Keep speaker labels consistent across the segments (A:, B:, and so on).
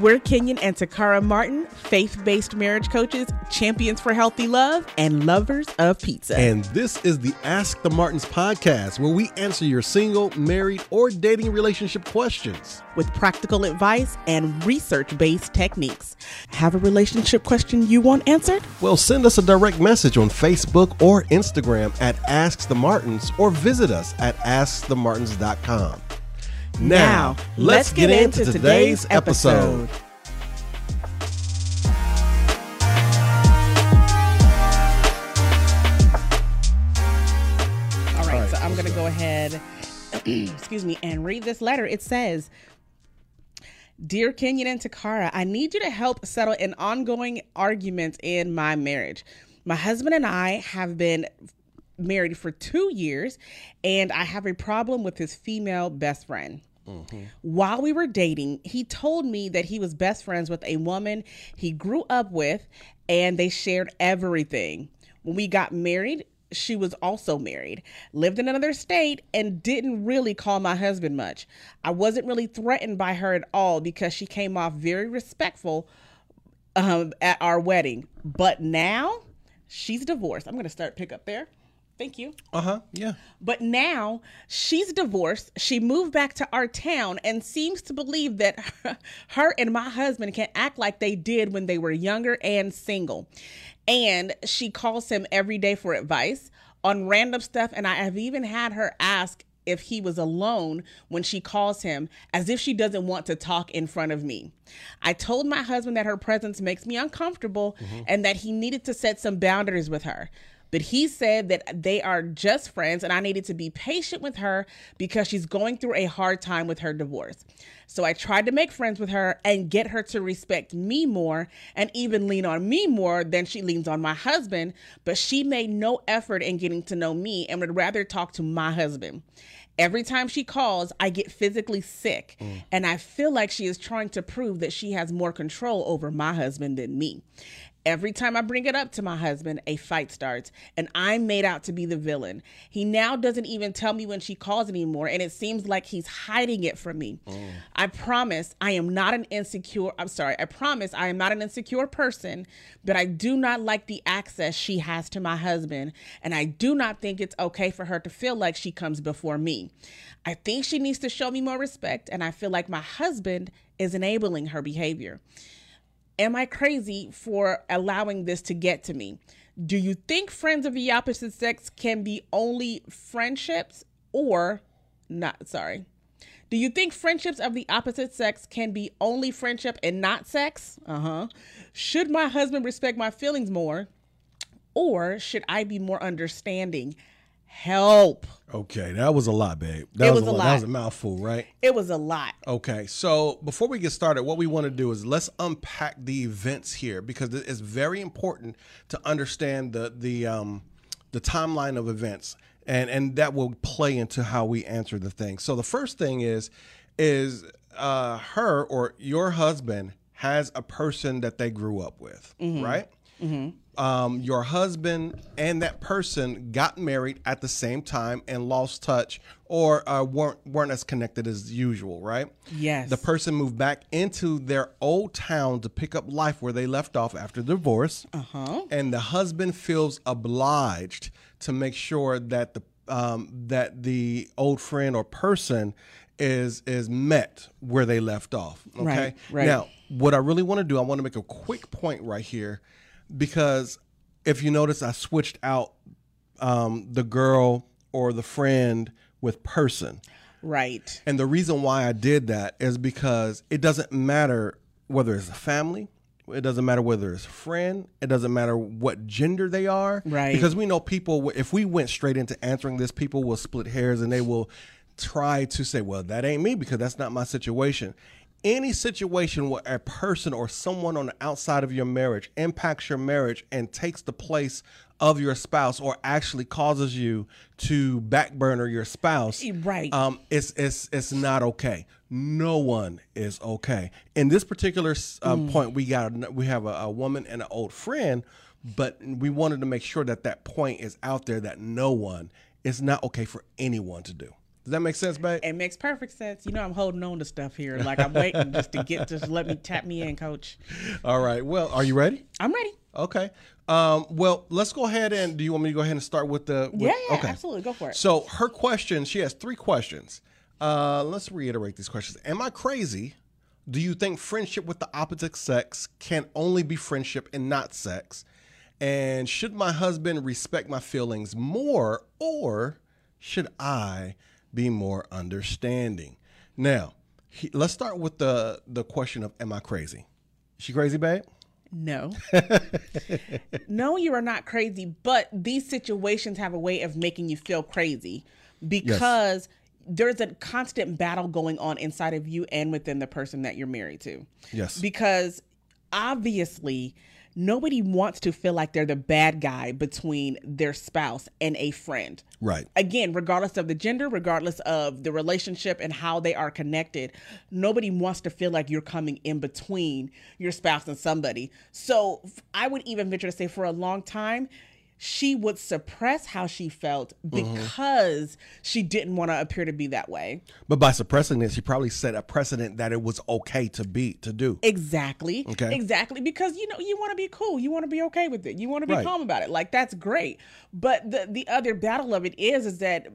A: We're Kenyon and Takara Martin, faith based marriage coaches, champions for healthy love, and lovers of pizza.
B: And this is the Ask the Martins podcast, where we answer your single, married, or dating relationship questions
A: with practical advice and research based techniques. Have a relationship question you want answered?
B: Well, send us a direct message on Facebook or Instagram at Ask the Martins or visit us at AskTheMartins.com. Now, now let's, get, get into, into today's episode.
A: All right, so I'm going to go ahead, excuse me, and read this letter. It says, Dear Kenyon and Takara, I need you to help settle an ongoing argument in my marriage. My husband and I have been married for two years, and I have a problem with his female best friend. Mm-hmm. While we were dating, he told me that he was best friends with a woman he grew up with and they shared everything. When we got married, she was also married, lived in another state, and didn't really call my husband much. I wasn't really threatened by her at all because she came off very respectful um, at our wedding. But now she's divorced. I'm going to start pick up there. Thank you.
B: Uh huh. Yeah.
A: But now she's divorced. She moved back to our town and seems to believe that her and my husband can act like they did when they were younger and single. And she calls him every day for advice on random stuff. And I have even had her ask if he was alone when she calls him, as if she doesn't want to talk in front of me. I told my husband that her presence makes me uncomfortable mm-hmm. and that he needed to set some boundaries with her. But he said that they are just friends and I needed to be patient with her because she's going through a hard time with her divorce. So I tried to make friends with her and get her to respect me more and even lean on me more than she leans on my husband. But she made no effort in getting to know me and would rather talk to my husband. Every time she calls, I get physically sick, mm. and I feel like she is trying to prove that she has more control over my husband than me. Every time I bring it up to my husband, a fight starts, and I'm made out to be the villain. He now doesn't even tell me when she calls anymore, and it seems like he's hiding it from me. Mm. I promise I am not an insecure, I'm sorry, I promise I am not an insecure person, but I do not like the access she has to my husband, and I do not think it's okay for her to feel like she comes before me. I think she needs to show me more respect, and I feel like my husband is enabling her behavior. Am I crazy for allowing this to get to me? Do you think friends of the opposite sex can be only friendships or not? Sorry. Do you think friendships of the opposite sex can be only friendship and not sex? Uh huh. Should my husband respect my feelings more? Or should I be more understanding? Help.
B: Okay, that was a lot, babe. That
A: it
B: was,
A: was a, lot.
B: That was a mouthful, right?
A: It was a lot.
B: Okay, so before we get started, what we want to do is let's unpack the events here because it's very important to understand the the um, the timeline of events, and and that will play into how we answer the thing. So the first thing is is uh, her or your husband has a person that they grew up with, mm-hmm. right? Mm-hmm um, your husband and that person got married at the same time and lost touch or uh, weren't weren't as connected as usual, right?
A: Yes.
B: The person moved back into their old town to pick up life where they left off after divorce. Uh-huh. And the husband feels obliged to make sure that the um, that the old friend or person is is met where they left off. Okay.
A: Right, right.
B: Now, what I really want to do, I want to make a quick point right here because if you notice, I switched out um, the girl or the friend with person.
A: Right.
B: And the reason why I did that is because it doesn't matter whether it's a family, it doesn't matter whether it's a friend, it doesn't matter what gender they are.
A: Right.
B: Because we know people, if we went straight into answering this, people will split hairs and they will try to say, well, that ain't me because that's not my situation any situation where a person or someone on the outside of your marriage impacts your marriage and takes the place of your spouse or actually causes you to backburner your spouse
A: right.
B: um it's it's it's not okay. No one is okay. In this particular uh, mm. point we got we have a, a woman and an old friend but we wanted to make sure that that point is out there that no one is not okay for anyone to do Does that make sense, babe?
A: It makes perfect sense. You know, I'm holding on to stuff here. Like I'm waiting just to get, just let me tap me in, coach.
B: All right. Well, are you ready?
A: I'm ready.
B: Okay. Um, well, let's go ahead and do you want me to go ahead and start with the? With,
A: Yeah, yeah,
B: okay.
A: absolutely. Go for it.
B: So her question, she has three questions. Uh, let's reiterate these questions. Am I crazy? Do you think friendship with the opposite sex can only be friendship and not sex? And should my husband respect my feelings more, or should I be more understanding? Now, he, let's start with the the question of Am I crazy? Is she crazy, babe?
A: No. no, you are not crazy, but these situations have a way of making you feel crazy because there's a constant battle going on inside of you and within the person that you're married to.
B: Yes.
A: Because obviously, nobody wants to feel like they're the bad guy between their spouse and a friend.
B: Right.
A: Again, regardless of the gender, regardless of the relationship and how they are connected, nobody wants to feel like you're coming in between your spouse and somebody. So I would even venture to say for a long time, she would suppress how she felt mm-hmm. because she didn't want to appear to be that way.
B: But by suppressing this, she probably set a precedent that it was okay to be to do.
A: Exactly.
B: Okay.
A: Exactly. Because you know, you want to be cool. You want to be okay with it. You want to be
B: Right.
A: calm about it. Like that's great. But the the other battle of it is is that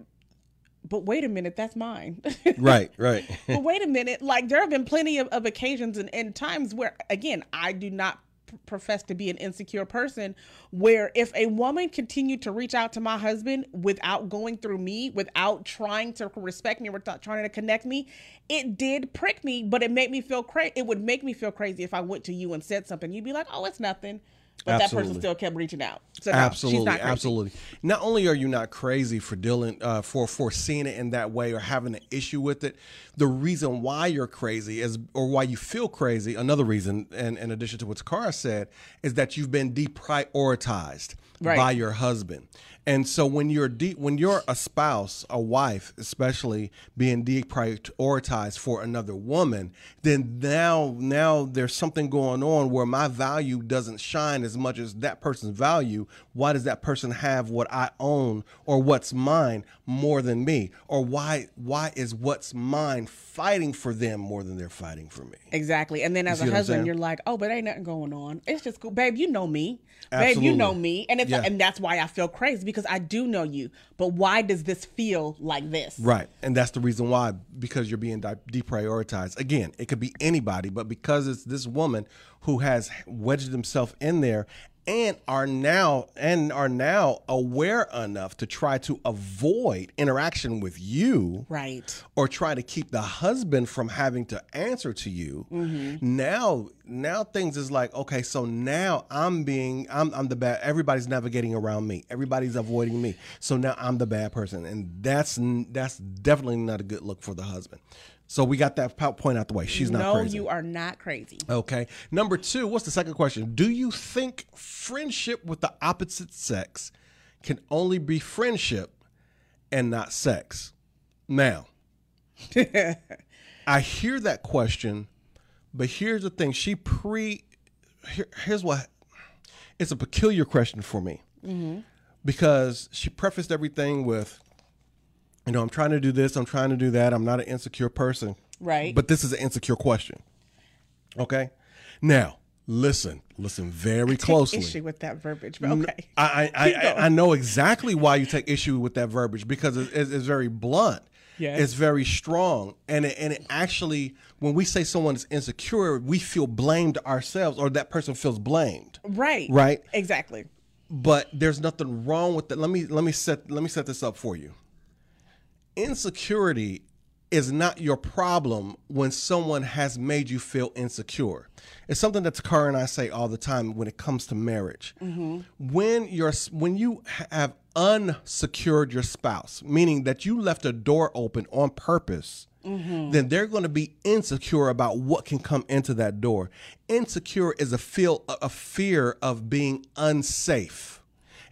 A: but wait a minute, that's mine.
B: right, right.
A: but wait a minute, like there have been plenty of, of occasions and, and times where again, I do not profess to be an insecure person where if a woman continued to reach out to my husband without going through me without trying to respect me without trying to connect me it did prick me but it made me feel crazy it would make me feel crazy if i went to you and said something. You'd be like oh it's nothing but that person still kept reaching out so no,
B: absolutely,
A: she's not crazy.
B: absolutely. Not only are you not crazy for dealing uh, for for seeing it in that way or having an issue with it, the reason why you're crazy is or why you feel crazy. Another reason, and in addition to what Takara said, is that you've been deprioritized
A: Right.
B: by your husband. And so when you're de- when you're a spouse, a wife, especially being deprioritized for another woman, then now now there's something going on where my value doesn't shine as much as that person's value. Why does that person have what I own or what's mine more than me? Or why why is what's mine fighting for them more than they're fighting for me?
A: Exactly. And then as a husband, you're like, oh, but ain't nothing going on. It's just cool. Babe, you know me. Absolutely. Babe, you know me. And it's
B: Yeah.
A: and that's why I feel crazy because I do know you. But why does this feel like this?
B: Right. And that's the reason why, because you're being deprioritized. Again, it could be anybody, but because it's this woman who has wedged himself in there and are now and are now aware enough to try to avoid interaction with you
A: Right.
B: or try to keep the husband from having to answer to you mm-hmm. now now things is like okay so now i'm being i'm, I'm the bad everybody's navigating around me. Everybody's avoiding me. So now i'm the bad person. And that's that's definitely not a good look for the husband so we got that point out the way she's not crazy.
A: no,
B: crazy
A: you are not crazy.
B: Okay. Number two, what's the second question? Do you think friendship with the opposite sex can only be friendship and not sex? Now, I hear that question, but here's the thing. She pre. Here, here's what. It's a peculiar question for me mm-hmm. because she prefaced everything with, you know, I'm trying to do this, I'm trying to do that, I'm not an insecure person.
A: Right.
B: But this is an insecure question. Okay. Now, listen, listen very closely.
A: Issue with that verbiage, but okay.
B: I I, I, I know exactly why you take issue with that verbiage because it- it's, it's very blunt.
A: Yes.
B: It's very strong, and it, and it actually, when we say someone is insecure, we feel blamed ourselves, or that person feels blamed.
A: Right.
B: Right.
A: Exactly.
B: But there's nothing wrong with that. Let me let me set let me set this up for you. Insecurity is not your problem when someone has made you feel insecure. It's something that Takara and I say all the time when it comes to marriage. Mm-hmm. When you're when you have unsecured your spouse, meaning that you left a door open on purpose, mm-hmm. then they're going to be insecure about what can come into that door. Insecure is a feel a fear of being unsafe.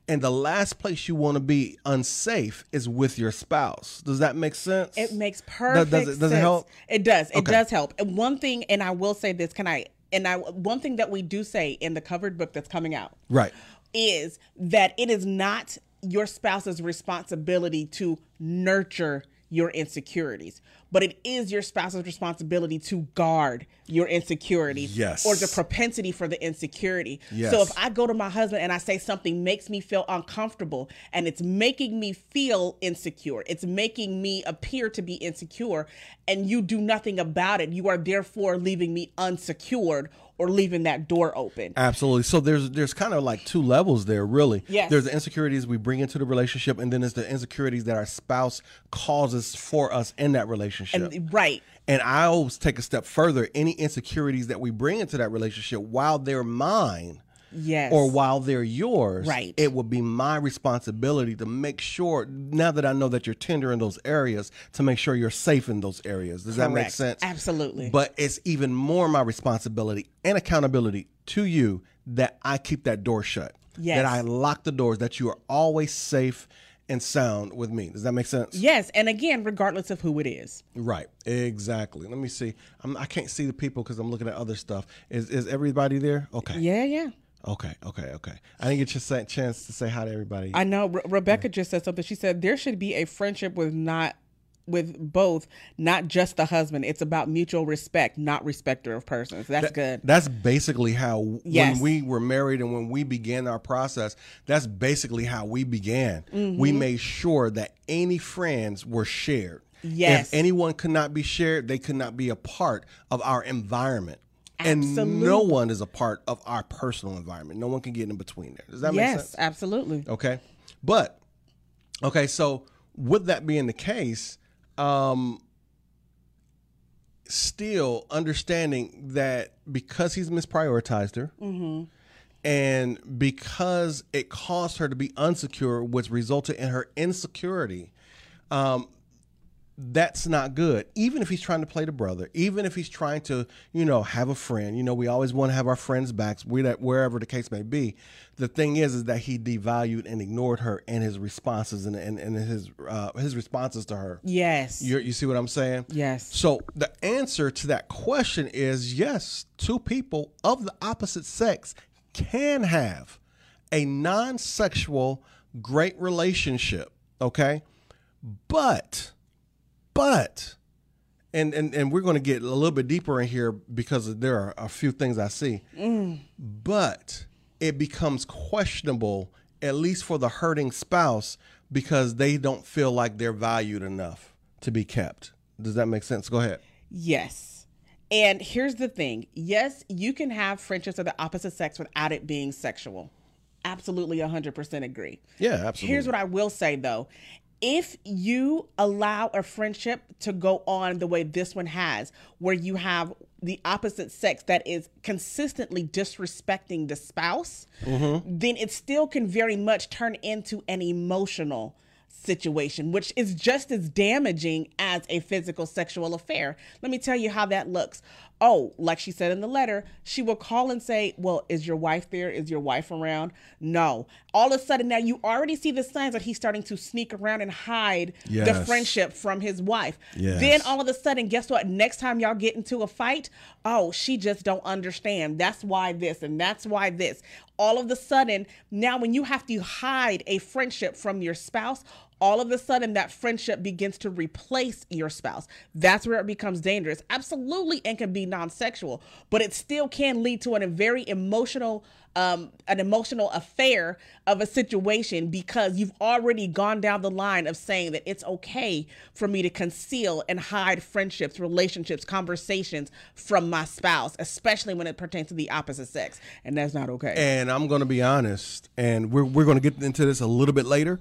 B: And the last place you want to be unsafe is with your spouse. Does that make sense?
A: It makes
B: Does-
A: perfect
B: does it- does it help?
A: It does. It
B: Okay.
A: does help. And one thing, and I will say this, can I? And I one thing that we do say in the covered book that's coming out
B: right.
A: is that it is not your spouse's responsibility to nurture your insecurities, but it is your spouse's responsibility to guard your insecurities
B: Yes.
A: or the propensity for the insecurity.
B: Yes.
A: So if I go to my husband and I say something makes me feel uncomfortable and it's making me feel insecure, it's making me appear to be insecure, and you do nothing about it, you are therefore leaving me unsecured or leaving that door open.
B: Absolutely. So there's there's kind of like two levels there, really.
A: Yes.
B: There's the insecurities we bring into the relationship, and then there's the insecurities that our spouse causes for us in that relationship. And,
A: Right.
B: And I always take a step further. Any insecurities that we bring into that relationship, while they're mine,
A: Yes.
B: or while they're yours,
A: Right.
B: it would be my responsibility to make sure, now that I know that you're tender in those areas, to make sure you're safe in those areas. Does that make sense?
A: Absolutely.
B: But it's even more my responsibility and accountability to you that I keep that door shut.
A: Yes.
B: That I lock the doors, that you are always safe and sound with me. Does that make sense?
A: Yes, and again, regardless of who it is.
B: Right. Exactly. Let me see. I'm, I can't see the people because I'm looking at other stuff. Is is everybody there? Okay.
A: Yeah, yeah.
B: Okay. Okay. Okay. I didn't get your chance to say hi to everybody.
A: I know Re- Rebecca just said something. She said there should be a friendship with not with both, not just the husband. It's about mutual respect, not respecter of persons. That's good.
B: That's basically how
A: Yes.
B: when we were married and when we began our process, that's basically how we began.
A: Mm-hmm.
B: We made sure that any friends were shared.
A: Yes.
B: If anyone could not be shared, they could not be a part of our environment. And no one is a part of our personal environment. No one can get in between there. Does that make sense?
A: yes, absolutely.
B: Okay. But okay, so with that being the case, um still understanding that because he's misprioritized her and because it caused her to be unsecure, which resulted in her insecurity, um, that's not good. Even if he's trying to play the brother, even if he's trying to, you know, have a friend, you know, we always want to have our friends' backs, we that wherever the case may be. The thing is, is that he devalued and ignored her and his responses and and, and his uh, his responses to her.
A: Yes.
B: you you see what I'm saying?
A: Yes.
B: So the answer to that question is yes. Two people of the opposite sex can have a non-sexual great relationship. Okay, but but and and, and we're going to get a little bit deeper in here because there are a few things I see. Mm. But it becomes questionable, at least for the hurting spouse, because they don't feel like they're valued enough to be kept. Does that make sense? Go ahead.
A: Yes. And here's the thing yes, you can have friendships of the opposite sex without it being sexual. Absolutely 100% agree.
B: Yeah, absolutely.
A: Here's what I will say though. If you allow a friendship to go on the way this one has, where you have the opposite sex that is consistently disrespecting the spouse, mm-hmm. then it still can very much turn into an emotional situation, which is just as damaging as a physical sexual affair. Let me tell you how that looks. Oh, like she said in the letter, she will call and say, Well, is your wife there? Is your wife around? No. All of a sudden, now you already see the signs that he's starting to sneak around and hide the friendship from his wife.
B: Yes.
A: Then all of a sudden, guess what? Next time y'all get into a fight, oh, she just don't understand. That's why this and that's why this. All of a sudden, now when you have to hide a friendship from your spouse, all of a sudden that friendship begins to replace your spouse. That's where it becomes dangerous. Absolutely, and can be non-sexual, but it still can lead to a very emotional, um, an emotional affair of a situation because you've already gone down the line of saying that it's okay for me to conceal and hide friendships, relationships, conversations from my spouse, especially when it pertains to the opposite sex, and that's not okay.
B: And I'm going to be honest, and we're we're going to get into this a little bit later.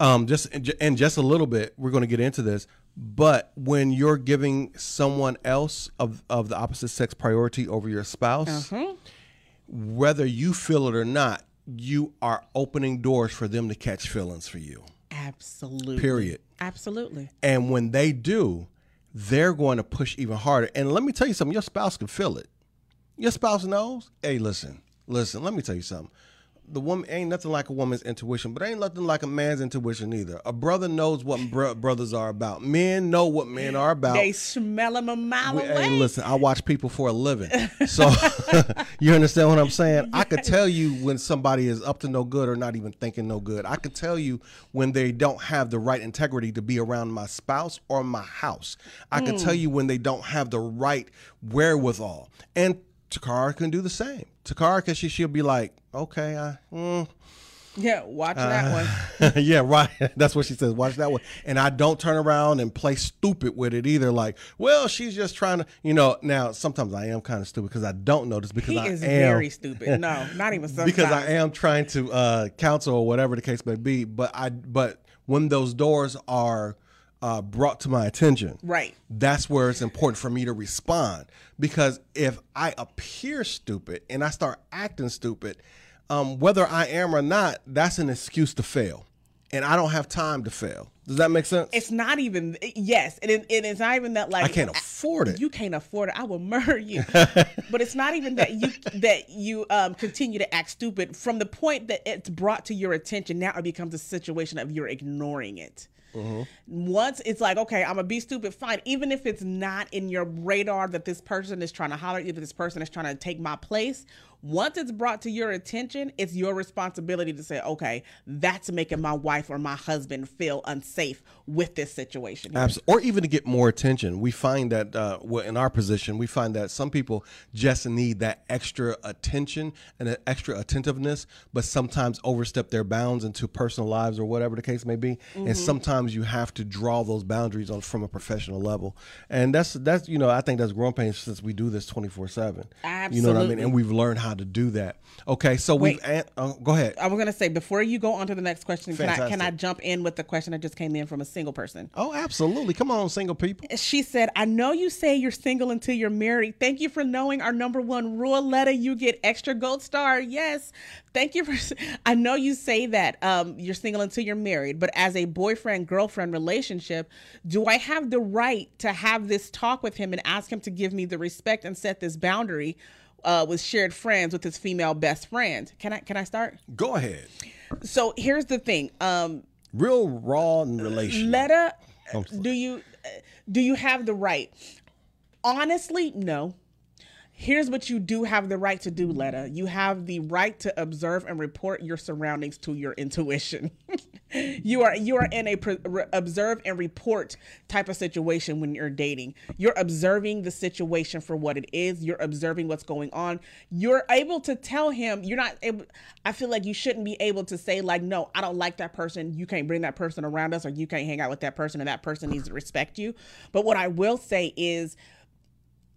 B: Um, just and just a little bit, we're going to get into this. But when you're giving someone else of of the opposite sex priority over your spouse, whether you feel it or not, you are opening doors for them to catch feelings for you.
A: Absolutely.
B: Period.
A: Absolutely.
B: And when they do, they're going to push even harder. And let me tell you something, your spouse can feel it. Your spouse knows, hey, listen, listen, let me tell you something. The woman ain't nothing like a woman's intuition, but ain't nothing like a man's intuition either. A brother knows what bro- brothers are about. Men know what men are about.
A: They smell them a mile
B: We-
A: away.
B: Hey, listen, I watch people for a living. So you understand what I'm saying? I could tell you when somebody is up to no good or not even thinking no good. I could tell you when they don't have the right integrity to be around my spouse or my house. I could tell hmm. you when they don't have the right wherewithal. And Takara can do the same. Takara, cause she she'll be like, okay, I, mm,
A: yeah, watch
B: Uh,
A: that one.
B: yeah, right. That's what she says. Watch that one. And I don't turn around and play stupid with it either. Like, well, she's just trying to, you know. Now, sometimes I am kind of stupid because I don't notice because
A: He
B: I
A: is
B: am
A: very stupid. No, not even sometimes.
B: because I am trying to uh, counsel or whatever the case may be. But I, but when those doors are uh, brought to my attention,
A: Right.
B: that's where it's important for me to respond because if I appear stupid and I start acting stupid, um, whether I am or not, that's an excuse to fail, and I don't have time to fail. Does that make sense?
A: It's not even yes, and it, it is not even that like
B: I can't afford it.
A: You can't afford it. I will murder you. but it's not even that you that you um, continue to act stupid. From the point that it's brought to your attention, now it becomes a situation of you're ignoring it. Mm-hmm. Once it's like, okay, I'm gonna be stupid, fine. Even if it's not in your radar that this person is trying to holler at you, that this person is trying to take my place. Once it's brought to your attention, it's your responsibility to say, okay, that's making my wife or my husband feel unsafe with this situation. here.
B: Absolutely. Or even to get more attention. We find that uh, well, in our position, we find that some people just need that extra attention and that extra attentiveness, but sometimes overstep their bounds into personal lives or whatever the case may be. And sometimes you have to draw those boundaries on from a professional level. And that's that's you know I think that's growing pains since we do this twenty four seven. Absolutely. You know what I mean? And we've learned how to do that. Okay, so we've an- uh, go ahead.
A: I was gonna say before you go on to the next question, can I can I jump in with the question that just came in from a single person?
B: Oh, absolutely. Come on, single people.
A: She said, I know you say you're single until you're married. Thank you for knowing our number one rule letter. You get extra gold star. Yes. Thank you for I know you say that um, you're single until you're married, but as a boyfriend girlfriend relationship, do I have the right to have this talk with him and ask him to give me the respect and set this boundary uh, with shared friends with his female best friend? Can I can I start?
B: Go ahead.
A: So here's the thing. Um,
B: Real raw and relational.
A: Letta, do you do you have the right? Honestly, no. Here's what you do have the right to do, Letta. You have the right to observe and report your surroundings to your intuition. you are you are in a pre- observe and report type of situation when you're dating. You're observing the situation for what it is. You're observing what's going on. You're able to tell him. You're not able. I feel like you shouldn't be able to say like, no, I don't like that person. You can't bring that person around us, or you can't hang out with that person, and that person needs to respect you. But what I will say is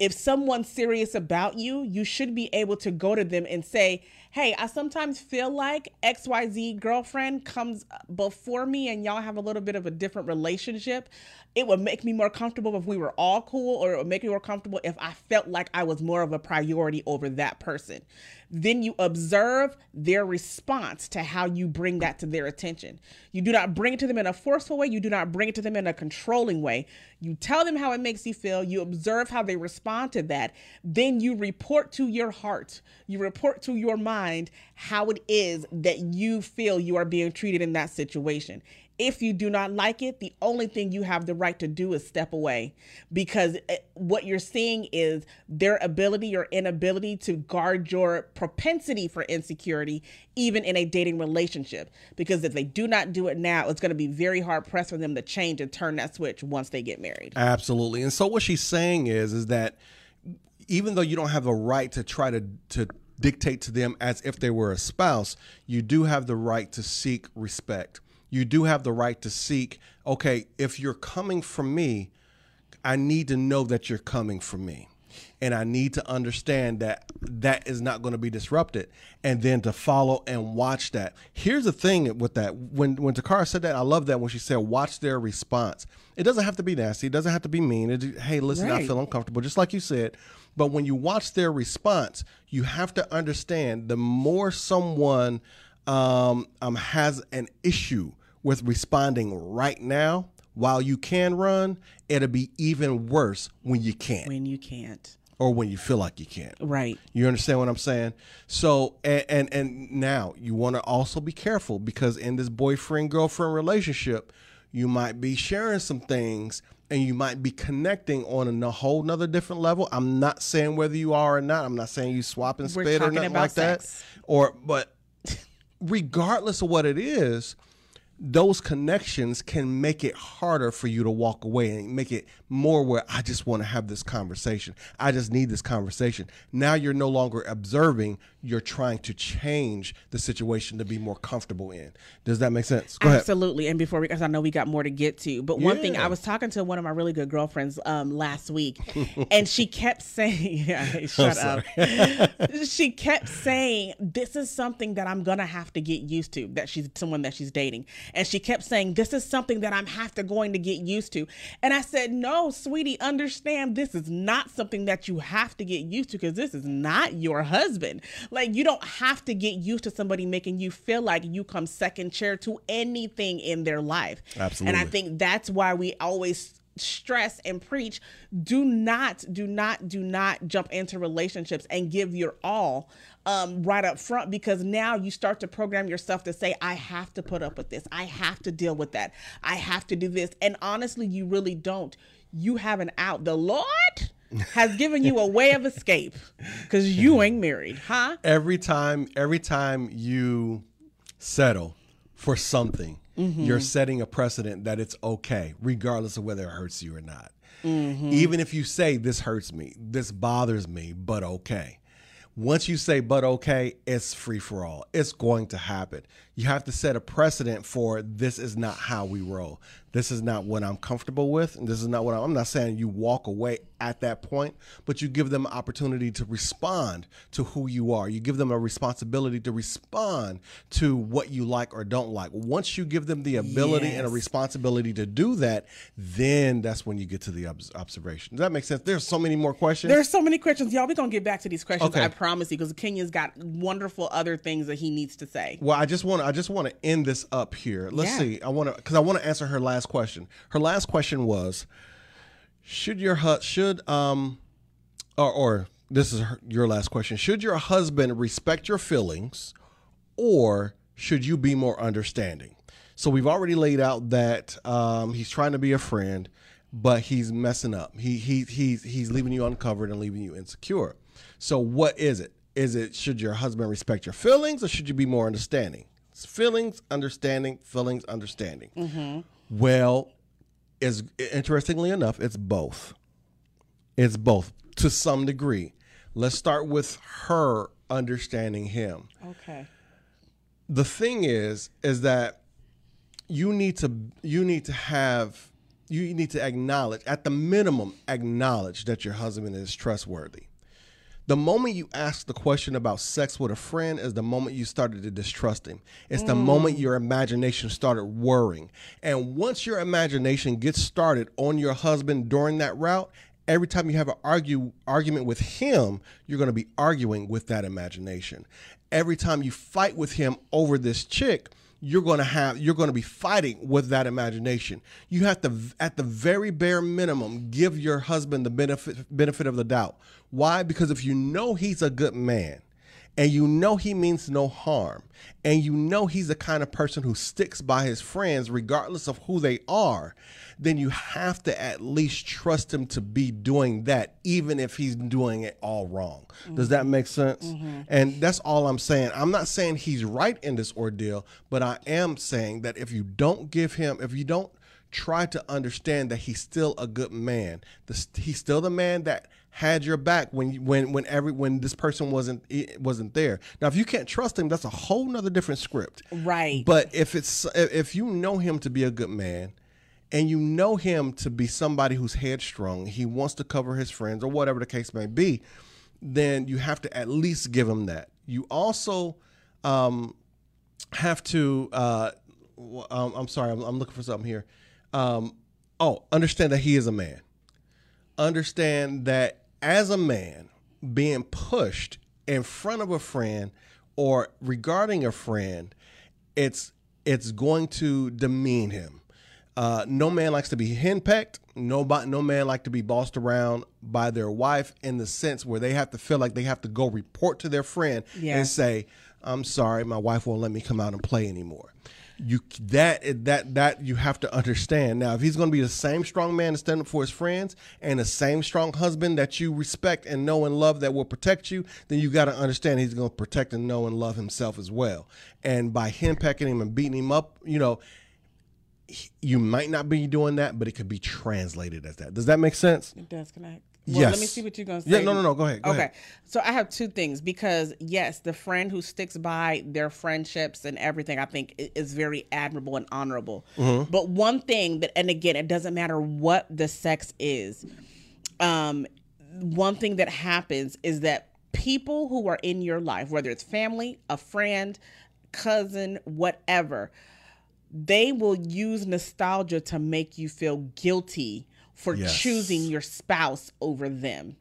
A: if someone's serious about you, you should be able to go to them and say, Hey, I sometimes feel like XYZ girlfriend comes before me and y'all have a little bit of a different relationship. It would make me more comfortable if we were all cool, or it would make me more comfortable if I felt like I was more of a priority over that person. Then you observe their response to how you bring that to their attention. You do not bring it to them in a forceful way, you do not bring it to them in a controlling way. You tell them how it makes you feel, you observe how they respond to that. Then you report to your heart, you report to your mind how it is that you feel you are being treated in that situation. If you do not like it, the only thing you have the right to do is step away because eh, what you're seeing is their ability or inability to guard your propensity for insecurity, even in a dating relationship. Because if they do not do it now, it's going to be very hard pressed for them to change and turn that switch once they get married.
B: Absolutely. And so what she's saying is is that even though you don't have the right to try to to dictate to them as if they were a spouse, you do have the right to seek respect. You do have the right to seek, okay, if you're coming from me, I need to know that you're coming from me. And I need to understand that that is not going to be disrupted and then to follow and watch that. Here's the thing with that. When when Takara said that, I love that when she said watch their response. It doesn't have to be nasty. It doesn't have to be mean. It, hey, listen, I feel uncomfortable, just like you said. But when you watch their response, you have to understand the more someone um, um, has an issue with responding right now, while you can run, it'll be even worse when you can't.
A: When you can't.
B: or when you feel like you can't.
A: Right.
B: You understand what I'm saying? So and and, and now you want to also be careful because in this boyfriend girlfriend relationship, you might be sharing some things and you might be connecting on a whole nother different level. I'm not saying whether you are or not. I'm not saying you swap and
A: We're
B: spit or nothing like
A: sex.
B: that. Or but regardless of what it is, those connections can make it harder for you to walk away and make it more where I just want to have this conversation. I just need this conversation. Now you're no longer observing, you're trying to change the situation to be more comfortable in. Does that make sense? Go ahead.
A: Absolutely. And before we, because I know we got more to get to, but one thing I was talking to one of my really good girlfriends um, last week, and she kept saying, yeah, "Shut up." she kept saying, "This is something that I'm gonna have to get used to." That she's someone that she's dating, and she kept saying, "This is something that I'm have to going to get used to." And I said, "No, sweetie, understand. This is not something that you have to get used to because this is not your husband. Like you don't have to get used to somebody making you feel like you come second chair to anything in their life. Absolutely. And I think that's why we always stress and preach do not do not do not jump into relationships and give your all um, right up front because now you start to program yourself to say i have to put up with this. I have to deal with that. I have to do this. And honestly you really don't. You have an out. The lord has given you a way of escape because you ain't married huh?
B: Every time every time you settle for something you're setting a precedent that it's okay regardless of whether it hurts you or not. Even if you say this hurts me. This bothers me but okay once you say but okay it's free for all. It's going to happen you have to set a precedent for this is not how we roll this is not what i'm comfortable with and this is not what i'm, I'm not saying you walk away at that point but you give them an opportunity to respond to who you are you give them a responsibility to respond to what you like or don't like once you give them the ability and a responsibility to do that then that's when you get to the obs- observation does that make sense there's so many more questions
A: There's so many questions, y'all. We're gonna get back to these questions.
B: Okay.
A: I promise you, because Kenyon's got wonderful other things that he needs to say.
B: Well, I just want to I just want to end this up here. Let's
A: Yeah.
B: see. I want to because I want to answer her last question. Her last question was, should your hu- should um, or or this is her, your last question. Should your husband respect your feelings, or should you be more understanding? So we've already laid out that um, he's trying to be a friend, but he's messing up. He he he's he's leaving you uncovered and leaving you insecure. So what is it? Is it should your husband respect your feelings, or should you be more understanding? Feelings, understanding, feelings, understanding. Mm-hmm. Well, is interestingly enough, it's both. It's both to some degree. Let's start with her understanding him
A: Okay.
B: the thing is is that you need to you need to have you need to acknowledge at the minimum acknowledge that your husband is trustworthy the moment you ask the question about sex with a friend is the moment you started to distrust him. It's the moment mm. your imagination started worrying. And once your imagination gets started on your husband during that route, every time you have an argue argument with him, you're going to be arguing with that imagination. Every time you fight with him over this chick, you're going to have you're going to be fighting with that imagination. You have to at the very bare minimum give your husband the benefit benefit of the doubt. Why? Because if you know he's a good man and you know he means no harm and you know he's the kind of person who sticks by his friends regardless of who they are, then you have to at least trust him to be doing that even if he's doing it all wrong. Does that make sense? Mm-hmm. And that's all I'm saying. I'm not saying he's right in this ordeal, but I am saying that if you don't give him if you don't try to understand that he's still a good man. The, he's still the man that had your back when you- when when every when this person wasn't wasn't there. Now, if you can't trust him, that's a whole nother different script.
A: Right.
B: But if it's if you know him to be a good man, and you know him to be somebody who's headstrong, he wants to cover his friends or whatever the case may be, then you have to at least give him that. You also um, have to. Uh, um, I'm sorry, I'm, I'm looking for something here. Um, oh, understand that he is a man. Understand that as a man, being pushed in front of a friend or regarding a friend, it's it's going to demean him. Uh, no man likes to be henpecked. No, no man like to be bossed around by their wife in the sense where they have to feel like they have to go report to their friend
A: Yeah.
B: and say, "I'm sorry, my wife won't let me come out and play anymore." You that that that you have to understand. Now, if he's going to be the same strong man to stand up for his friends and the same strong husband that you respect and know and love that will protect you, then you got to understand he's going to protect and know and love himself as well. And by henpecking him and beating him up, you know, you might not be doing that, but it could be translated as that. Does that make sense?
A: It does connect. Well, let me
B: Yes.
A: see what you're gonna say.
B: Yeah, no, no, no. Go ahead. Go
A: okay.
B: ahead.
A: So I have two things because yes, the friend who sticks by their friendships and everything, I think is very admirable and honorable.
B: Mm-hmm.
A: But one thing that, and again, it doesn't matter what the sex is. Um, one thing that happens is that people who are in your life, whether it's family, a friend, cousin, whatever, they will use nostalgia to make you feel guilty for
B: Yes.
A: choosing your spouse over them.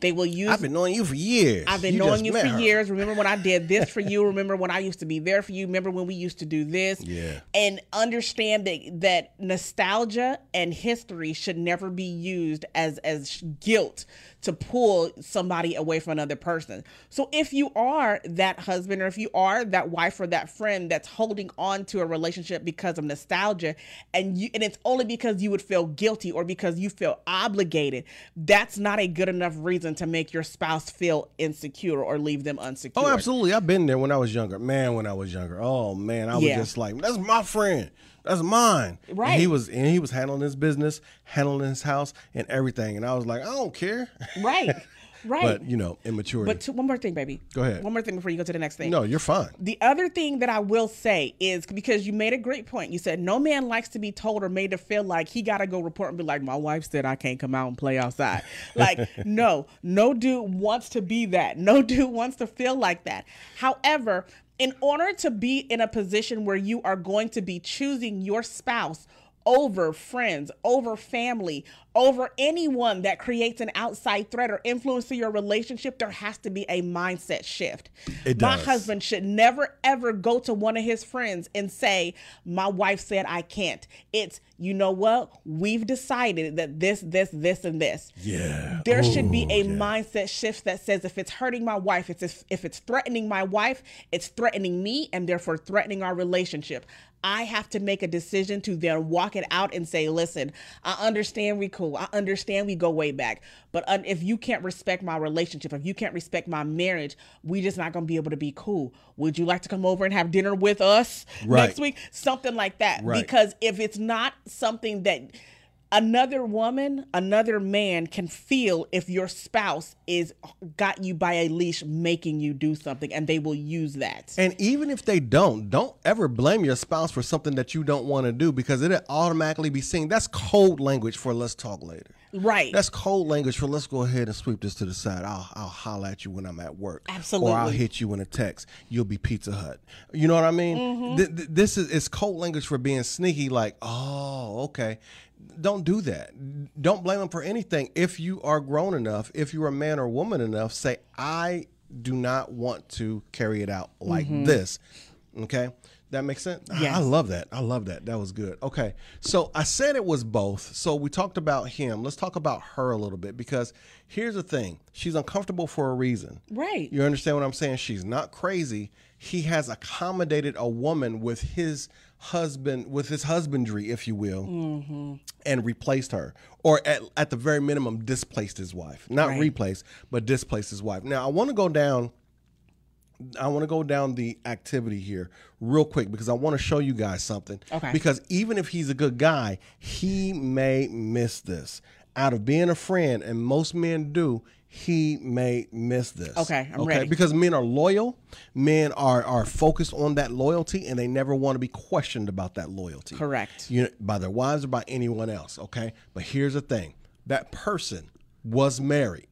A: They will use
B: I've been knowing you for years.
A: I've been
B: You
A: knowing you for
B: her.
A: years. Remember when I did this for you? Remember when I used to be there for you? Remember when we used to do this?
B: Yeah.
A: And understand that that nostalgia and history should never be used as as guilt to pull somebody away from another person. So if you are that husband or if you are that wife or that friend that's holding on to a relationship because of nostalgia and you and it's only because you would feel guilty or because you feel obligated, that's not a good enough reason to make your spouse feel insecure or leave them oh, unsecure.
B: Oh, absolutely. I've been there when I was younger. Man, when I was younger. Oh man, I was
A: Yeah.
B: just like, that's my friend. That's mine. And
A: Right.
B: he was and he was handling his business, handling his house and everything. And I was like, I don't care.
A: Right. Right.
B: but you know, immaturity.
A: But two, one more thing, baby.
B: Go ahead.
A: One more thing before you go to the next thing.
B: no, you're fine.
A: The other thing that I will say is because you made a great point. You said no man likes to be told or made to feel like he got to go report and be like, my wife said I can't come out and play outside. Like, no, no dude wants to be that. No dude wants to feel like that. However, in order to be in a position where you are going to be choosing your spouse over friends, over family, over anyone that creates an outside threat or influence to your relationship, there has to be a mindset shift.
B: It
A: My
B: does.
A: husband should never ever go to one of his friends and say, My wife said I can't. It's, you know what? We've decided that this, this, this, and this.
B: Yeah.
A: There should be a
B: yeah.
A: mindset shift that says if it's hurting my wife, it's if, if it's threatening my wife, it's threatening me and therefore threatening our relationship. I have to make a decision to then walk it out and say, listen, I understand we cool. I understand we go way back. But uh, if you can't respect my relationship, if you can't respect my marriage, we just not going to be able to be cool. Would you like to come over and have dinner with us
B: Right.
A: next week? Something like that.
B: Right.
A: Because if it's not something that another woman, another man can feel if your spouse is got you by a leash making you do something and they will use that.
B: And even if they don't, don't ever blame your spouse for something that you don't want to do because it'll automatically be seen. That's code language for let's talk later.
A: Right.
B: That's code language for let's go ahead and sweep this to the side. I'll I'll holler at you when I'm at work. Absolutely. Or I'll hit you in a text. You'll be Pizza Hut. You know what I mean?
A: Mm-hmm.
B: Th- th- this is it's code language for being sneaky. Like, oh, okay. Don't do that. Don't blame them for anything. If you are grown enough, if you're a man or woman enough, say I do not want to carry it out like mm-hmm. this. Okay. That makes sense.
A: Yes.
B: I love that. I love that. That was good. Okay. So I said it was both. So we talked about him. Let's talk about her a little bit because here's the thing. She's uncomfortable for a reason.
A: Right.
B: You understand what I'm saying? She's not crazy. He has accommodated a woman with his husband, with his husbandry, if you will,
A: Mm-hmm.
B: and replaced her, or at, at the very minimum, displaced his wife. Not
A: Right.
B: replaced, but displaced his wife. Now, I want to go down. I want to go down the activity here real quick because I want to show you guys something.
A: Okay.
B: Because even if he's a good guy, he may miss this. Out of being a friend, and most men do, he may miss this.
A: Okay, I'm ready.
B: Because men are loyal, men are are focused on that loyalty, and they never want to be questioned about that loyalty.
A: Correct.
B: You know, by their wives or by anyone else. Okay. But here's the thing: that person was married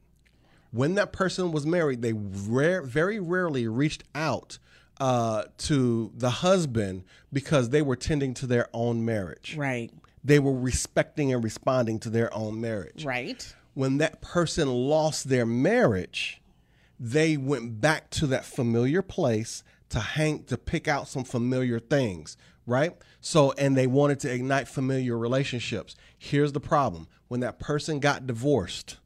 B: when that person was married, they rare, very rarely reached out uh, to the husband because they were tending to their own marriage.
A: Right.
B: They were respecting and responding to their own marriage.
A: Right.
B: When that person lost their marriage, they went back to that familiar place to hang to pick out some familiar things. right? So, and they wanted to ignite familiar relationships. Here's the problem when that person got divorced,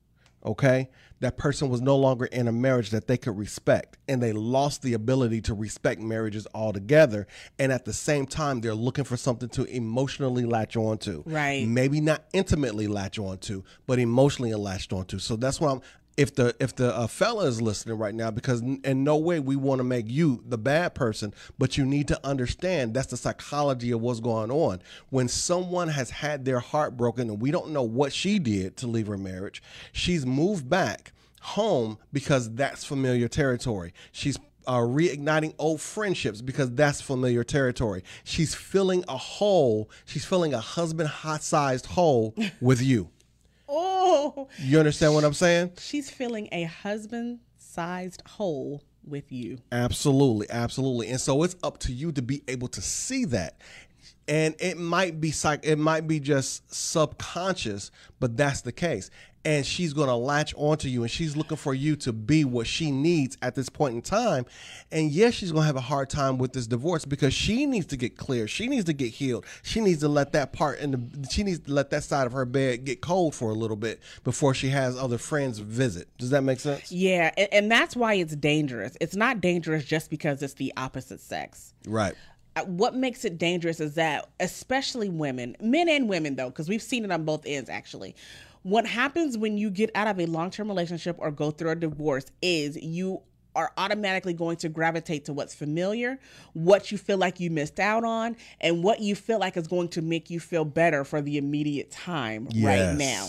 B: okay, that person was no longer in a marriage that they could respect, and they lost the ability to respect marriages altogether. And at the same time, they're looking for something to emotionally latch onto.
A: Right.
B: Maybe not intimately latch onto, but emotionally latched onto. So that's why I'm if the if the uh, fella is listening right now because in no way we want to make you the bad person but you need to understand that's the psychology of what's going on when someone has had their heart broken and we don't know what she did to leave her marriage she's moved back home because that's familiar territory she's uh, reigniting old friendships because that's familiar territory. She's filling a hole. She's filling a husband hot sized hole with you.
A: Oh,
B: You understand what I'm saying?
A: she's filling a husband sized hole with you.
B: Absolutely, absolutely. And so it's up to you to be able to see that. And it might be psych it might be just subconscious, but that's the case. And she's gonna latch onto you and she's looking for you to be what she needs at this point in time. And yes, she's gonna have a hard time with this divorce because she needs to get clear. She needs to get healed. She needs to let that part and she needs to let that side of her bed get cold for a little bit before she has other friends visit. Does that make sense?
A: Yeah, and, and that's why it's dangerous. It's not dangerous just because it's the opposite sex.
B: Right.
A: Uh, What makes it dangerous is that, especially women, men and women, though, because we've seen it on both ends actually. What happens when you get out of a long term relationship or go through a divorce is you are automatically going to gravitate to what's familiar, what you feel like you missed out on, and what you feel like is going to make you feel better for the immediate time right now.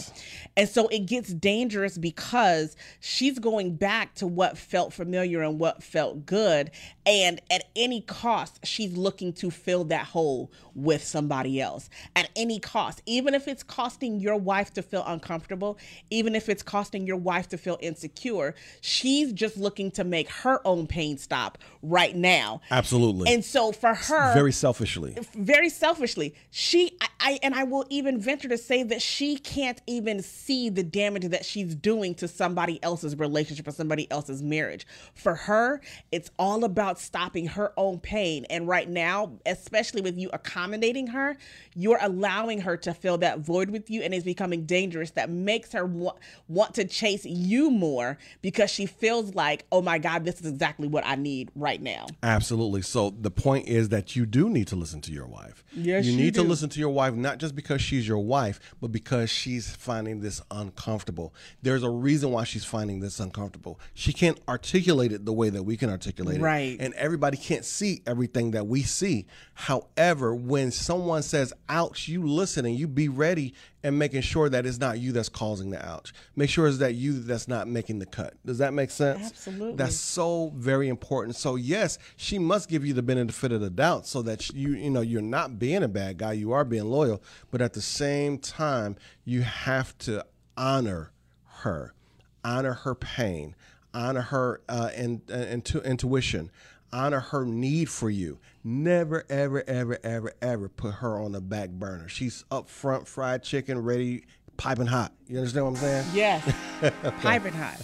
A: And so it gets dangerous because she's going back to what felt familiar and what felt good. And at any cost, she's looking to fill that hole with somebody else. At any cost, even if it's costing your wife to feel uncomfortable, even if it's costing your wife to feel insecure, she's just looking to make her own pain stop right now.
B: Absolutely.
A: And so for her,
B: very selfishly.
A: very selfishly she I, I and i will even venture to say that she can't even see the damage that she's doing to somebody else's relationship or somebody else's marriage for her it's all about stopping her own pain and right now especially with you accommodating her you're allowing her to fill that void with you and it's becoming dangerous that makes her wa- want to chase you more because she feels like oh my god this is exactly what i need right now
B: Absolutely. So the point is that you do need to listen to your wife.
A: Yes,
B: you
A: you
B: need to listen to your wife not just because she's your wife, but because she's finding this uncomfortable. There's a reason why she's finding this uncomfortable. She can't articulate it the way that we can articulate it.
A: Right.
B: And everybody can't see everything that we see. However, when someone says ouch, you listen and you be ready and making sure that it's not you that's causing the ouch. Make sure it's that you that's not making the cut. Does that make sense?
A: Absolutely.
B: That's so very important. So yes, she must give you the benefit of the doubt so that you you know you're not being a bad guy, you are being loyal, but at the same time you have to honor her, honor her pain, honor her uh, intu- intuition, honor her need for you. Never, ever, ever, ever, ever put her on the back burner. She's up front, fried chicken, ready, piping hot. You understand what I'm saying?
A: yes piping hot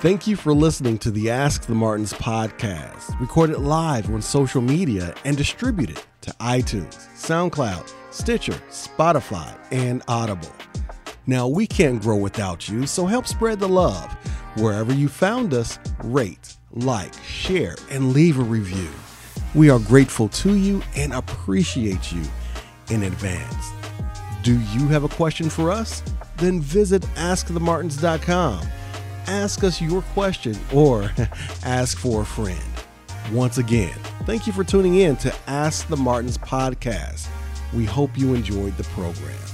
B: Thank you for listening to the Ask the Martins podcast, recorded live on social media and distributed to iTunes, SoundCloud, Stitcher, Spotify, and Audible. Now, we can't grow without you, so help spread the love. Wherever you found us, rate, like, share, and leave a review. We are grateful to you and appreciate you in advance. Do you have a question for us? Then visit askthemartins.com. Ask us your question or ask for a friend. Once again, thank you for tuning in to Ask the Martins podcast. We hope you enjoyed the program.